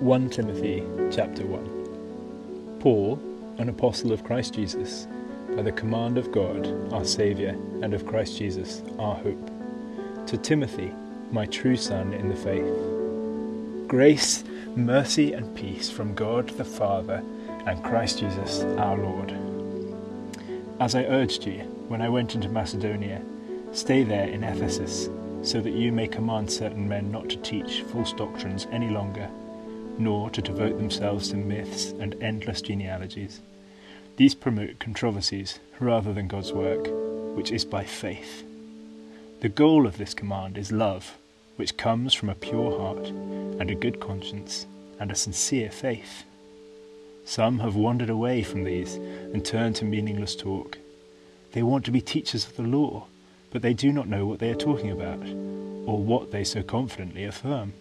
1 Timothy chapter 1 Paul, an apostle of Christ Jesus, by the command of God, our Saviour, and of Christ Jesus, our hope. To Timothy, my true son in the faith. Grace, mercy, and peace from God the Father and Christ Jesus our Lord. As I urged you when I went into Macedonia, stay there in Ephesus, so that you may command certain men not to teach false doctrines any longer nor to devote themselves to myths and endless genealogies. These promote controversies rather than God's work, which is by faith. The goal of this command is love, which comes from a pure heart and a good conscience and a sincere faith. Some have wandered away from these and turned to meaningless talk. They want to be teachers of the law, but they do not know what they are talking about, or what they so confidently affirm.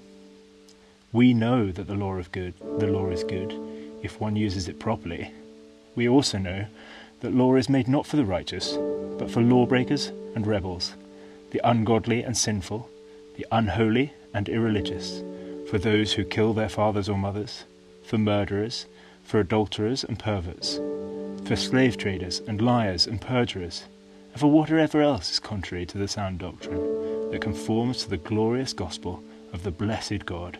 We know that the law of good, the law is good, if one uses it properly. We also know that law is made not for the righteous, but for lawbreakers and rebels, the ungodly and sinful, the unholy and irreligious, for those who kill their fathers or mothers, for murderers, for adulterers and perverts, for slave traders and liars and perjurers, and for whatever else is contrary to the sound doctrine that conforms to the glorious gospel of the blessed God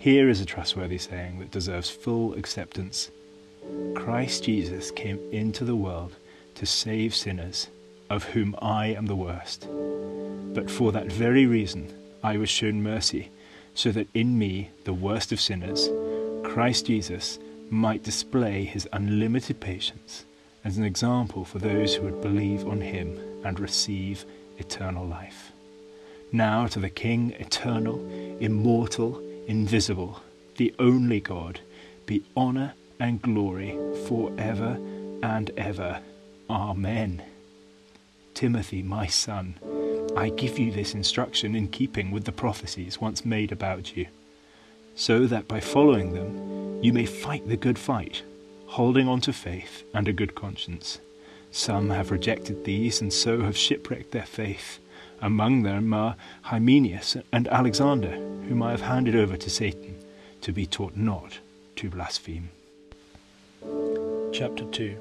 Here is a trustworthy saying that deserves full acceptance. Christ Jesus came into the world to save sinners, of whom I am the worst. But for that very reason I was shown mercy, so that in me, the worst of sinners, Christ Jesus might display his unlimited patience as an example for those who would believe on him and receive eternal life. Now to the King, eternal, immortal, invisible, the only God, be honour and glory for ever and ever. Amen. Timothy, my son, I give you this instruction in keeping with the prophecies once made about you, so that by following them you may fight the good fight, holding on to faith and a good conscience. Some have rejected these and so have shipwrecked their faith. Among them are Hymenaeus and Alexander, whom I have handed over to Satan, to be taught not to blaspheme. Chapter 2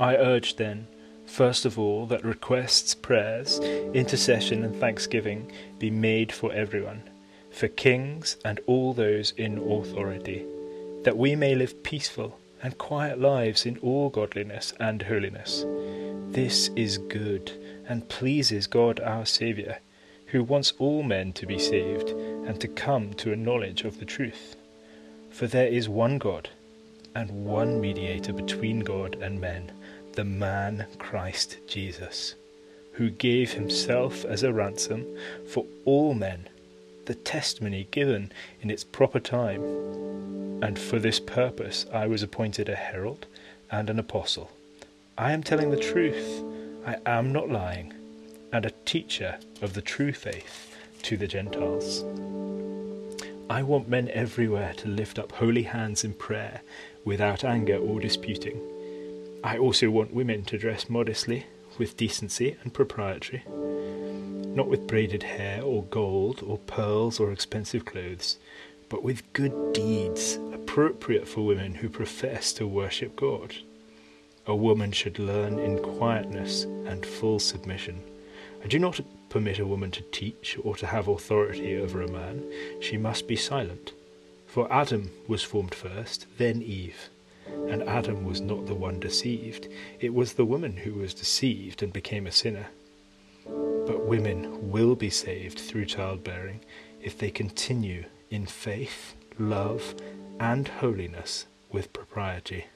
I urge then, first of all, that requests, prayers, intercession, and thanksgiving be made for everyone, for kings and all those in authority, that we may live peaceful and quiet lives in all godliness and holiness. This is good and pleases God our Saviour, who wants all men to be saved and to come to a knowledge of the truth. For there is one God, and one mediator between God and men, the man Christ Jesus, who gave himself as a ransom for all men, the testimony given in its proper time. And for this purpose I was appointed a herald and an apostle. I am telling the truth I am not lying, and a teacher of the true faith to the Gentiles. I want men everywhere to lift up holy hands in prayer without anger or disputing. I also want women to dress modestly, with decency and propriety, not with braided hair or gold or pearls or expensive clothes, but with good deeds appropriate for women who profess to worship God. A woman should learn in quietness and full submission. I do not permit a woman to teach or to have authority over a man. She must be silent. For Adam was formed first, then Eve. And Adam was not the one deceived, it was the woman who was deceived and became a sinner. But women will be saved through childbearing if they continue in faith, love, and holiness with propriety.